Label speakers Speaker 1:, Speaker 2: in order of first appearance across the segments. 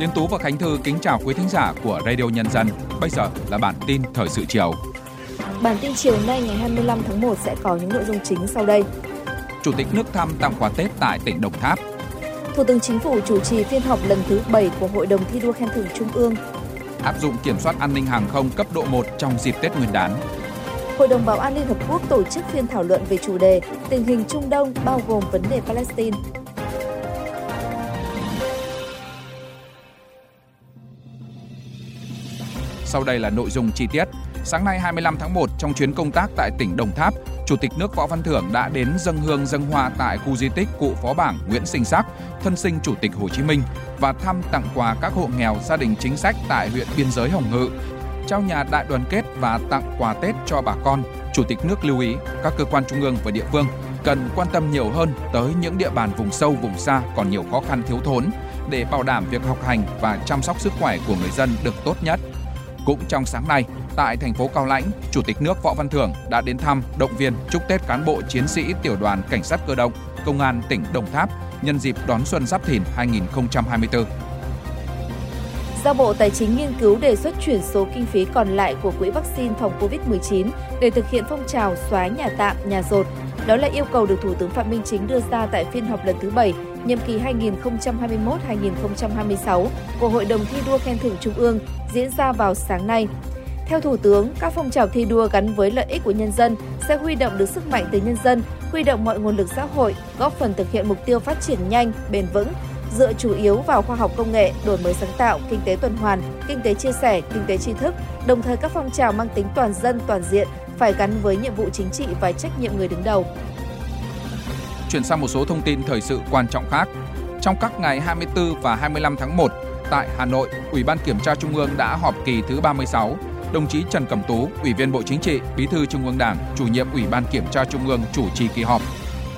Speaker 1: Tiến Tú và Khánh Thư kính chào quý thính giả của Radio Nhân dân. Bây giờ là bản tin thời sự chiều.
Speaker 2: Bản tin chiều nay ngày 25 tháng 1 sẽ có những nội dung chính sau đây.
Speaker 1: Chủ tịch nước thăm tặng quà Tết tại tỉnh Đồng Tháp.
Speaker 2: Thủ tướng Chính phủ chủ trì phiên họp lần thứ 7 của Hội đồng thi đua khen thưởng Trung ương.
Speaker 1: Áp dụng kiểm soát an ninh hàng không cấp độ 1 trong dịp Tết Nguyên đán.
Speaker 2: Hội đồng Bảo an Liên Hợp Quốc tổ chức phiên thảo luận về chủ đề tình hình Trung Đông bao gồm vấn đề Palestine.
Speaker 1: Sau đây là nội dung chi tiết. Sáng nay 25 tháng 1, trong chuyến công tác tại tỉnh Đồng Tháp, Chủ tịch nước Võ Văn Thưởng đã đến dân hương dân hoa tại khu di tích cụ phó bảng Nguyễn Sinh Sắc, thân sinh Chủ tịch Hồ Chí Minh và thăm tặng quà các hộ nghèo gia đình chính sách tại huyện biên giới Hồng Ngự, trao nhà đại đoàn kết và tặng quà Tết cho bà con. Chủ tịch nước lưu ý các cơ quan trung ương và địa phương cần quan tâm nhiều hơn tới những địa bàn vùng sâu, vùng xa còn nhiều khó khăn thiếu thốn để bảo đảm việc học hành và chăm sóc sức khỏe của người dân được tốt nhất. Cũng trong sáng nay, tại thành phố Cao Lãnh, Chủ tịch nước Võ Văn Thưởng đã đến thăm, động viên, chúc Tết cán bộ chiến sĩ tiểu đoàn cảnh sát cơ động, công an tỉnh Đồng Tháp nhân dịp đón xuân Giáp Thìn 2024.
Speaker 2: Giao Bộ Tài chính nghiên cứu đề xuất chuyển số kinh phí còn lại của quỹ vaccine phòng COVID-19 để thực hiện phong trào xóa nhà tạm, nhà rột. Đó là yêu cầu được Thủ tướng Phạm Minh Chính đưa ra tại phiên họp lần thứ 7, nhiệm kỳ 2021-2026 của Hội đồng thi đua khen thưởng Trung ương diễn ra vào sáng nay. Theo Thủ tướng, các phong trào thi đua gắn với lợi ích của nhân dân sẽ huy động được sức mạnh từ nhân dân, huy động mọi nguồn lực xã hội, góp phần thực hiện mục tiêu phát triển nhanh, bền vững, dựa chủ yếu vào khoa học công nghệ, đổi mới sáng tạo, kinh tế tuần hoàn, kinh tế chia sẻ, kinh tế tri thức, đồng thời các phong trào mang tính toàn dân, toàn diện phải gắn với nhiệm vụ chính trị và trách nhiệm người đứng đầu.
Speaker 1: Chuyển sang một số thông tin thời sự quan trọng khác. Trong các ngày 24 và 25 tháng 1, tại Hà Nội, Ủy ban Kiểm tra Trung ương đã họp kỳ thứ 36. Đồng chí Trần Cẩm Tú, Ủy viên Bộ Chính trị, Bí thư Trung ương Đảng, Chủ nhiệm Ủy ban Kiểm tra Trung ương chủ trì kỳ họp.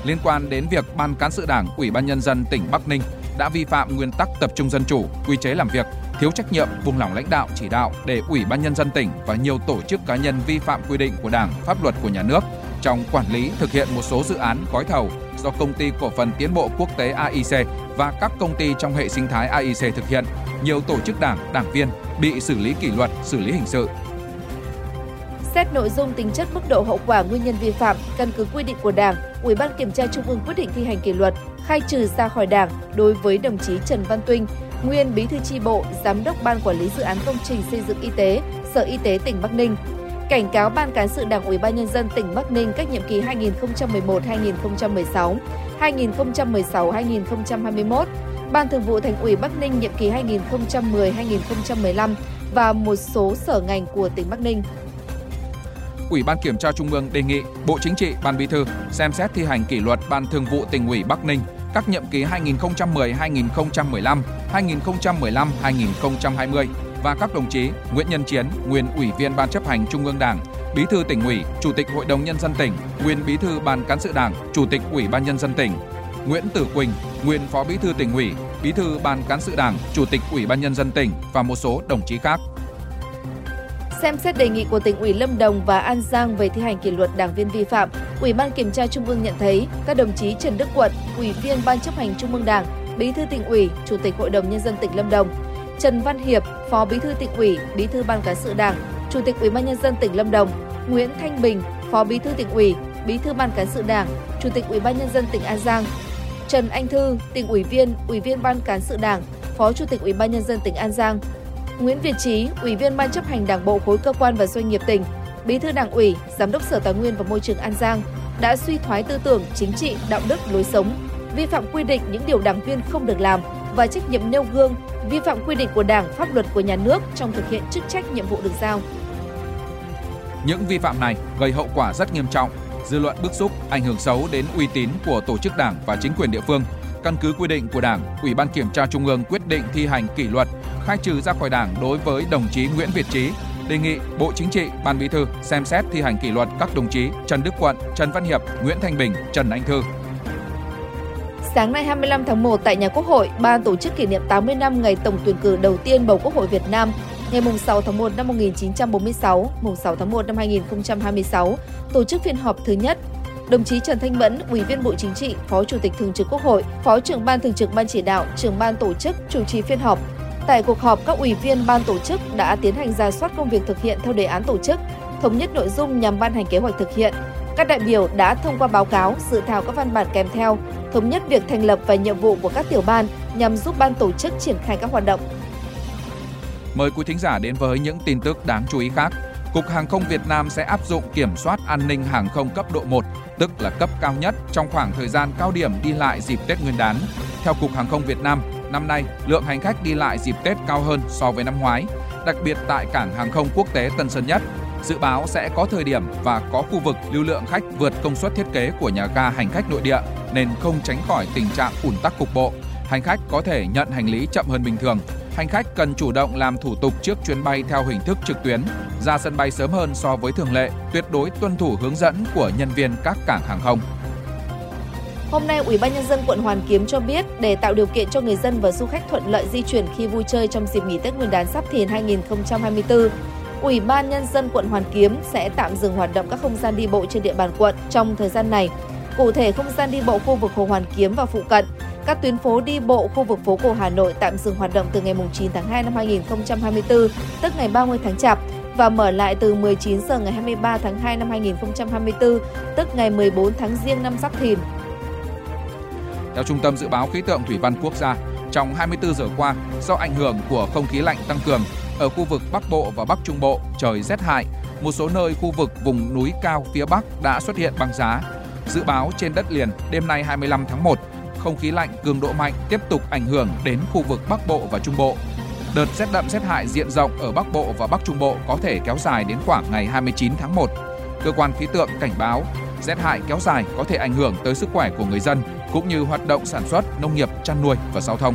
Speaker 1: Liên quan đến việc Ban Cán sự Đảng, Ủy ban Nhân dân tỉnh Bắc Ninh đã vi phạm nguyên tắc tập trung dân chủ, quy chế làm việc, thiếu trách nhiệm, buông lỏng lãnh đạo chỉ đạo để Ủy ban nhân dân tỉnh và nhiều tổ chức cá nhân vi phạm quy định của Đảng, pháp luật của nhà nước trong quản lý thực hiện một số dự án gói thầu do công ty cổ phần tiến bộ quốc tế AIC và các công ty trong hệ sinh thái AIC thực hiện, nhiều tổ chức đảng, đảng viên bị xử lý kỷ luật, xử lý hình sự.
Speaker 2: Xét nội dung tính chất mức độ hậu quả nguyên nhân vi phạm, căn cứ quy định của Đảng, Ủy ban Kiểm tra Trung ương quyết định thi hành kỷ luật, khai trừ ra khỏi Đảng đối với đồng chí Trần Văn Tuynh, nguyên Bí thư chi bộ, Giám đốc Ban Quản lý Dự án Công trình Xây dựng Y tế, Sở Y tế tỉnh Bắc Ninh, cảnh cáo Ban Cán sự Đảng Ủy ban Nhân dân tỉnh Bắc Ninh các nhiệm kỳ 2011-2016, 2016-2021, Ban Thường vụ Thành ủy Bắc Ninh nhiệm kỳ 2010-2015 và một số sở ngành của tỉnh Bắc Ninh.
Speaker 1: Ủy ban Kiểm tra Trung ương đề nghị Bộ Chính trị, Ban Bí thư xem xét thi hành kỷ luật Ban Thường vụ Tỉnh ủy Bắc Ninh các nhiệm kỳ 2010-2015, 2015-2020 và các đồng chí Nguyễn Nhân Chiến, nguyên Ủy viên Ban chấp hành Trung ương Đảng, Bí thư tỉnh ủy, Chủ tịch Hội đồng nhân dân tỉnh, nguyên Bí thư Ban cán sự Đảng, Chủ tịch Ủy ban nhân dân tỉnh, Nguyễn Tử Quỳnh, nguyên Phó Bí thư tỉnh ủy, Bí thư Ban cán sự Đảng, Chủ tịch Ủy ban nhân dân tỉnh và một số đồng chí khác.
Speaker 2: Xem xét đề nghị của tỉnh ủy Lâm Đồng và An Giang về thi hành kỷ luật đảng viên vi phạm, Ủy ban Kiểm tra Trung ương nhận thấy các đồng chí Trần Đức Quận, Ủy viên Ban chấp hành Trung ương Đảng, Bí thư tỉnh ủy, Chủ tịch Hội đồng nhân dân tỉnh Lâm Đồng, Trần Văn Hiệp, Phó Bí thư tỉnh ủy, Bí thư Ban cán sự Đảng, Chủ tịch Ủy ban nhân dân tỉnh Lâm Đồng, Nguyễn Thanh Bình, Phó Bí thư tỉnh ủy, Bí thư Ban cán sự Đảng, Chủ tịch Ủy ban nhân dân tỉnh An Giang, Trần Anh Thư, tỉnh ủy viên, Ủy viên Ban cán sự Đảng, Phó Chủ tịch Ủy ban nhân dân tỉnh An Giang, Nguyễn Việt Trí, Ủy viên Ban chấp hành Đảng bộ khối cơ quan và doanh nghiệp tỉnh, Bí thư Đảng ủy, Giám đốc Sở Tài nguyên và Môi trường An Giang đã suy thoái tư tưởng, chính trị, đạo đức, lối sống, vi phạm quy định những điều đảng viên không được làm và trách nhiệm nêu gương, vi phạm quy định của Đảng, pháp luật của nhà nước trong thực hiện chức trách nhiệm vụ được giao.
Speaker 1: Những vi phạm này gây hậu quả rất nghiêm trọng, dư luận bức xúc, ảnh hưởng xấu đến uy tín của tổ chức Đảng và chính quyền địa phương. Căn cứ quy định của Đảng, Ủy ban Kiểm tra Trung ương quyết định thi hành kỷ luật, khai trừ ra khỏi Đảng đối với đồng chí Nguyễn Việt Trí, đề nghị Bộ Chính trị, Ban Bí thư xem xét thi hành kỷ luật các đồng chí Trần Đức Quận, Trần Văn Hiệp, Nguyễn Thanh Bình, Trần Anh Thư.
Speaker 2: Sáng nay 25 tháng 1 tại nhà Quốc hội, Ban tổ chức kỷ niệm 80 năm ngày tổng tuyển cử đầu tiên bầu Quốc hội Việt Nam ngày 6 tháng 1 năm 1946, mùng 6 tháng 1 năm 2026, tổ chức phiên họp thứ nhất. Đồng chí Trần Thanh Mẫn, Ủy viên Bộ Chính trị, Phó Chủ tịch Thường trực Quốc hội, Phó trưởng Ban Thường trực Ban Chỉ đạo, trưởng Ban tổ chức chủ trì phiên họp. Tại cuộc họp, các ủy viên ban tổ chức đã tiến hành ra soát công việc thực hiện theo đề án tổ chức, thống nhất nội dung nhằm ban hành kế hoạch thực hiện. Các đại biểu đã thông qua báo cáo, dự thảo các văn bản kèm theo, thống nhất việc thành lập và nhiệm vụ của các tiểu ban nhằm giúp ban tổ chức triển khai các hoạt động.
Speaker 1: Mời quý thính giả đến với những tin tức đáng chú ý khác. Cục Hàng không Việt Nam sẽ áp dụng kiểm soát an ninh hàng không cấp độ 1, tức là cấp cao nhất trong khoảng thời gian cao điểm đi lại dịp Tết Nguyên đán. Theo Cục Hàng không Việt Nam, năm nay lượng hành khách đi lại dịp Tết cao hơn so với năm ngoái, đặc biệt tại cảng hàng không quốc tế Tân Sơn Nhất. Dự báo sẽ có thời điểm và có khu vực lưu lượng khách vượt công suất thiết kế của nhà ga hành khách nội địa nên không tránh khỏi tình trạng ùn tắc cục bộ. Hành khách có thể nhận hành lý chậm hơn bình thường, hành khách cần chủ động làm thủ tục trước chuyến bay theo hình thức trực tuyến, ra sân bay sớm hơn so với thường lệ, tuyệt đối tuân thủ hướng dẫn của nhân viên các cảng hàng không.
Speaker 2: Hôm nay, Ủy ban nhân dân quận Hoàn Kiếm cho biết để tạo điều kiện cho người dân và du khách thuận lợi di chuyển khi vui chơi trong dịp nghỉ Tết Nguyên đán Sắp Thìn 2024, Ủy ban nhân dân quận Hoàn Kiếm sẽ tạm dừng hoạt động các không gian đi bộ trên địa bàn quận trong thời gian này. Cụ thể, không gian đi bộ khu vực Hồ Hoàn Kiếm và phụ cận, các tuyến phố đi bộ khu vực phố cổ Hà Nội tạm dừng hoạt động từ ngày 9 tháng 2 năm 2024, tức ngày 30 tháng Chạp, và mở lại từ 19 giờ ngày 23 tháng 2 năm 2024, tức ngày 14 tháng Giêng năm Giáp Thìn.
Speaker 1: Theo Trung tâm Dự báo Khí tượng Thủy văn Quốc gia, trong 24 giờ qua, do ảnh hưởng của không khí lạnh tăng cường, ở khu vực Bắc Bộ và Bắc Trung Bộ trời rét hại, một số nơi khu vực vùng núi cao phía Bắc đã xuất hiện băng giá. Dự báo trên đất liền đêm nay 25 tháng 1, không khí lạnh cường độ mạnh tiếp tục ảnh hưởng đến khu vực Bắc Bộ và Trung Bộ. Đợt rét đậm rét hại diện rộng ở Bắc Bộ và Bắc Trung Bộ có thể kéo dài đến khoảng ngày 29 tháng 1. Cơ quan khí tượng cảnh báo rét hại kéo dài có thể ảnh hưởng tới sức khỏe của người dân cũng như hoạt động sản xuất, nông nghiệp, chăn nuôi và giao thông.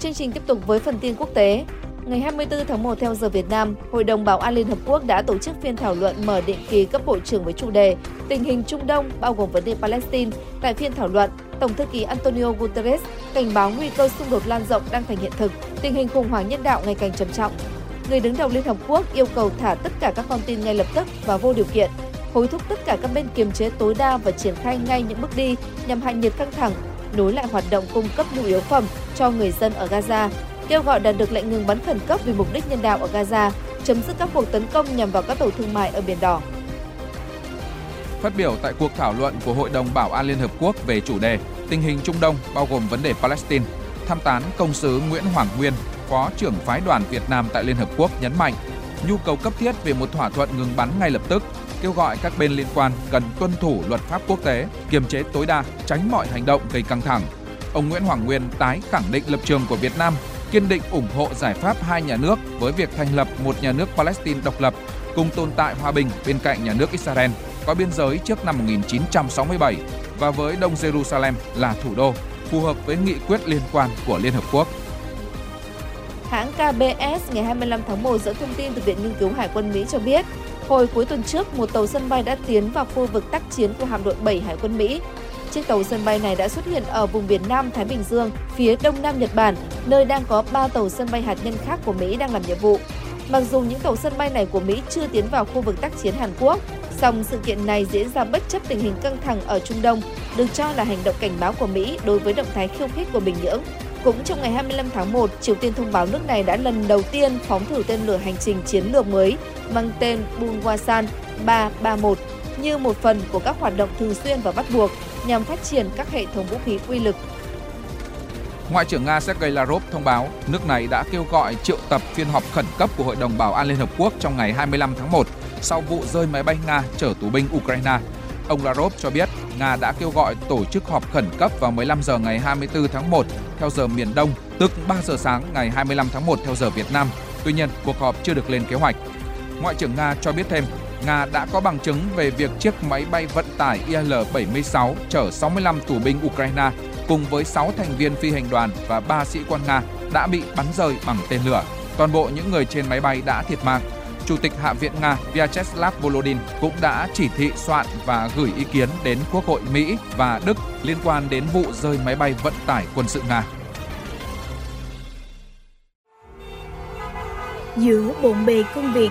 Speaker 2: Chương trình tiếp tục với phần tin quốc tế. Ngày 24 tháng 1 theo giờ Việt Nam, Hội đồng Bảo an Liên Hợp Quốc đã tổ chức phiên thảo luận mở định kỳ cấp bộ trưởng với chủ đề Tình hình Trung Đông bao gồm vấn đề Palestine. Tại phiên thảo luận, Tổng thư ký Antonio Guterres cảnh báo nguy cơ xung đột lan rộng đang thành hiện thực, tình hình khủng hoảng nhân đạo ngày càng trầm trọng. Người đứng đầu Liên Hợp Quốc yêu cầu thả tất cả các con tin ngay lập tức và vô điều kiện, hối thúc tất cả các bên kiềm chế tối đa và triển khai ngay những bước đi nhằm hạ nhiệt căng thẳng, nối lại hoạt động cung cấp nhu yếu phẩm cho người dân ở Gaza, kêu gọi đạt được lệnh ngừng bắn khẩn cấp vì mục đích nhân đạo ở Gaza, chấm dứt các cuộc tấn công nhằm vào các tàu thương mại ở Biển Đỏ.
Speaker 1: Phát biểu tại cuộc thảo luận của Hội đồng Bảo an Liên Hợp Quốc về chủ đề Tình hình Trung Đông bao gồm vấn đề Palestine, tham tán công sứ Nguyễn Hoàng Nguyên, Phó trưởng phái đoàn Việt Nam tại Liên Hợp Quốc nhấn mạnh nhu cầu cấp thiết về một thỏa thuận ngừng bắn ngay lập tức, kêu gọi các bên liên quan cần tuân thủ luật pháp quốc tế, kiềm chế tối đa, tránh mọi hành động gây căng thẳng. Ông Nguyễn Hoàng Nguyên tái khẳng định lập trường của Việt Nam kiên định ủng hộ giải pháp hai nhà nước với việc thành lập một nhà nước Palestine độc lập cùng tồn tại hòa bình bên cạnh nhà nước Israel có biên giới trước năm 1967 và với Đông Jerusalem là thủ đô, phù hợp với nghị quyết liên quan của Liên Hợp Quốc.
Speaker 2: Hãng KBS ngày 25 tháng 1 dẫn thông tin từ Viện Nghiên cứu Hải quân Mỹ cho biết, hồi cuối tuần trước, một tàu sân bay đã tiến vào khu vực tác chiến của hạm đội 7 Hải quân Mỹ Chiếc tàu sân bay này đã xuất hiện ở vùng biển Nam Thái Bình Dương, phía đông nam Nhật Bản, nơi đang có 3 tàu sân bay hạt nhân khác của Mỹ đang làm nhiệm vụ. Mặc dù những tàu sân bay này của Mỹ chưa tiến vào khu vực tác chiến Hàn Quốc, song sự kiện này diễn ra bất chấp tình hình căng thẳng ở Trung Đông, được cho là hành động cảnh báo của Mỹ đối với động thái khiêu khích của Bình Nhưỡng. Cũng trong ngày 25 tháng 1, Triều Tiên thông báo nước này đã lần đầu tiên phóng thử tên lửa hành trình chiến lược mới mang tên Bunwasan 331 như một phần của các hoạt động thường xuyên và bắt buộc nhằm phát triển các hệ thống vũ khí quy lực.
Speaker 1: Ngoại trưởng Nga Sergei Lavrov thông báo nước này đã kêu gọi triệu tập phiên họp khẩn cấp của Hội đồng Bảo an Liên Hợp Quốc trong ngày 25 tháng 1 sau vụ rơi máy bay Nga chở tù binh Ukraine. Ông Lavrov cho biết Nga đã kêu gọi tổ chức họp khẩn cấp vào 15 giờ ngày 24 tháng 1 theo giờ miền Đông, tức 3 giờ sáng ngày 25 tháng 1 theo giờ Việt Nam. Tuy nhiên, cuộc họp chưa được lên kế hoạch. Ngoại trưởng Nga cho biết thêm, Nga đã có bằng chứng về việc chiếc máy bay vận tải Il-76 chở 65 tù binh Ukraine cùng với 6 thành viên phi hành đoàn và 3 sĩ quan Nga đã bị bắn rơi bằng tên lửa. Toàn bộ những người trên máy bay đã thiệt mạng. Chủ tịch Hạ viện Nga Vyacheslav Volodin cũng đã chỉ thị soạn và gửi ý kiến đến Quốc hội Mỹ và Đức liên quan đến vụ rơi máy bay vận tải quân sự Nga.
Speaker 3: Giữa bộn bề công việc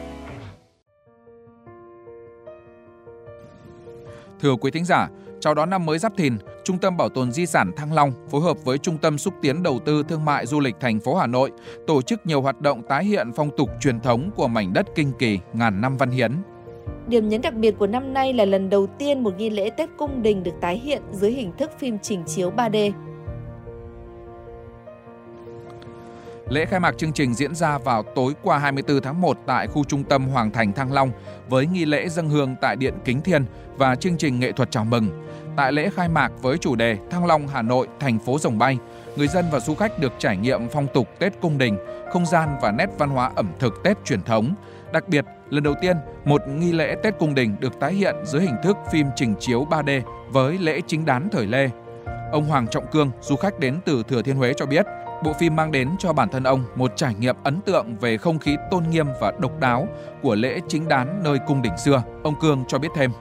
Speaker 1: Thưa quý thính giả, chào đón năm mới Giáp Thìn, Trung tâm Bảo tồn Di sản Thăng Long phối hợp với Trung tâm xúc tiến đầu tư thương mại du lịch thành phố Hà Nội tổ chức nhiều hoạt động tái hiện phong tục truyền thống của mảnh đất kinh kỳ ngàn năm văn hiến.
Speaker 2: Điểm nhấn đặc biệt của năm nay là lần đầu tiên một nghi lễ Tết cung đình được tái hiện dưới hình thức phim trình chiếu 3D.
Speaker 1: Lễ khai mạc chương trình diễn ra vào tối qua 24 tháng 1 tại khu trung tâm Hoàng Thành Thăng Long với nghi lễ dân hương tại Điện Kính Thiên và chương trình nghệ thuật chào mừng. Tại lễ khai mạc với chủ đề Thăng Long Hà Nội, thành phố rồng bay, người dân và du khách được trải nghiệm phong tục Tết cung đình, không gian và nét văn hóa ẩm thực Tết truyền thống. Đặc biệt, lần đầu tiên, một nghi lễ Tết cung đình được tái hiện dưới hình thức phim trình chiếu 3D với lễ chính đán thời Lê. Ông Hoàng Trọng Cương, du khách đến từ Thừa Thiên Huế cho biết, Bộ phim mang đến cho bản thân ông một trải nghiệm ấn tượng về không khí tôn nghiêm và độc đáo của lễ chính đán nơi cung đỉnh xưa. Ông Cương cho biết thêm.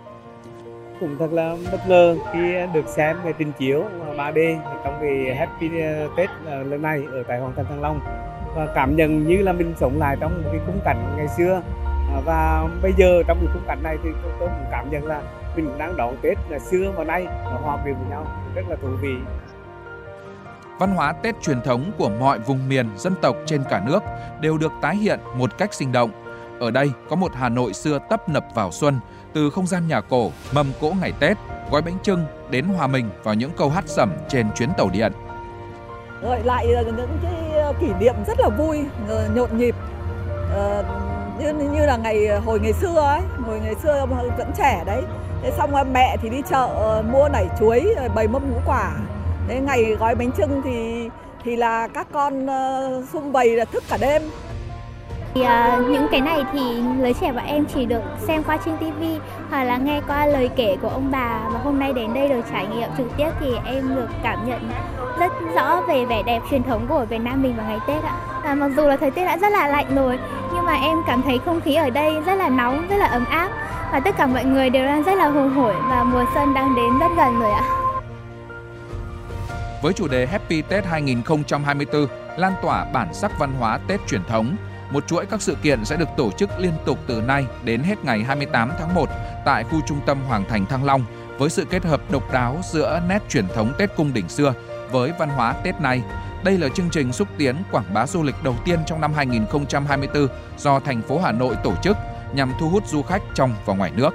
Speaker 4: Cũng thật là bất ngờ khi được xem về trình chiếu 3D trong cái Happy uh, Tết uh, lần này ở tại Hoàng Thành Thăng Long và cảm nhận như là mình sống lại trong một cái khung cảnh ngày xưa à, và bây giờ trong cái khung cảnh này thì tôi cũng cảm nhận là mình đang đón Tết là xưa và nay nó hòa quyện với nhau rất là thú vị
Speaker 1: văn hóa Tết truyền thống của mọi vùng miền, dân tộc trên cả nước đều được tái hiện một cách sinh động. Ở đây có một Hà Nội xưa tấp nập vào xuân, từ không gian nhà cổ, mâm cỗ ngày Tết, gói bánh trưng đến hòa mình vào những câu hát sẩm trên chuyến tàu điện.
Speaker 5: Gợi lại những cái ờ, kỷ niệm rất là vui, ờ, nhộn nhịp. Ờ, như như là ngày ờ, hồi ngày xưa ấy, hồi ngày xưa vẫn trẻ đấy. Thế xong mẹ thì đi chợ mua nảy chuối, bày mâm ngũ quả Thế ngày gói bánh trưng thì thì là các con uh, bày là thức cả đêm.
Speaker 6: Thì, uh, những cái này thì lứa trẻ bọn em chỉ được xem qua trên TV hoặc là nghe qua lời kể của ông bà và hôm nay đến đây được trải nghiệm trực tiếp thì em được cảm nhận rất rõ về vẻ đẹp truyền thống của Việt Nam mình vào ngày Tết ạ. À, mặc dù là thời tiết đã rất là lạnh rồi nhưng mà em cảm thấy không khí ở đây rất là nóng, rất là ấm áp và tất cả mọi người đều đang rất là hùng hổi và mùa xuân đang đến rất gần rồi ạ.
Speaker 1: Với chủ đề Happy Tết 2024, lan tỏa bản sắc văn hóa Tết truyền thống, một chuỗi các sự kiện sẽ được tổ chức liên tục từ nay đến hết ngày 28 tháng 1 tại khu trung tâm Hoàng Thành Thăng Long với sự kết hợp độc đáo giữa nét truyền thống Tết cung đình xưa với văn hóa Tết nay. Đây là chương trình xúc tiến quảng bá du lịch đầu tiên trong năm 2024 do thành phố Hà Nội tổ chức nhằm thu hút du khách trong và ngoài nước.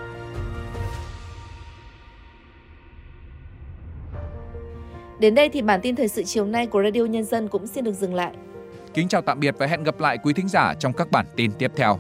Speaker 2: Đến đây thì bản tin thời sự chiều nay của Radio Nhân dân cũng xin được dừng lại.
Speaker 1: Kính chào tạm biệt và hẹn gặp lại quý thính giả trong các bản tin tiếp theo.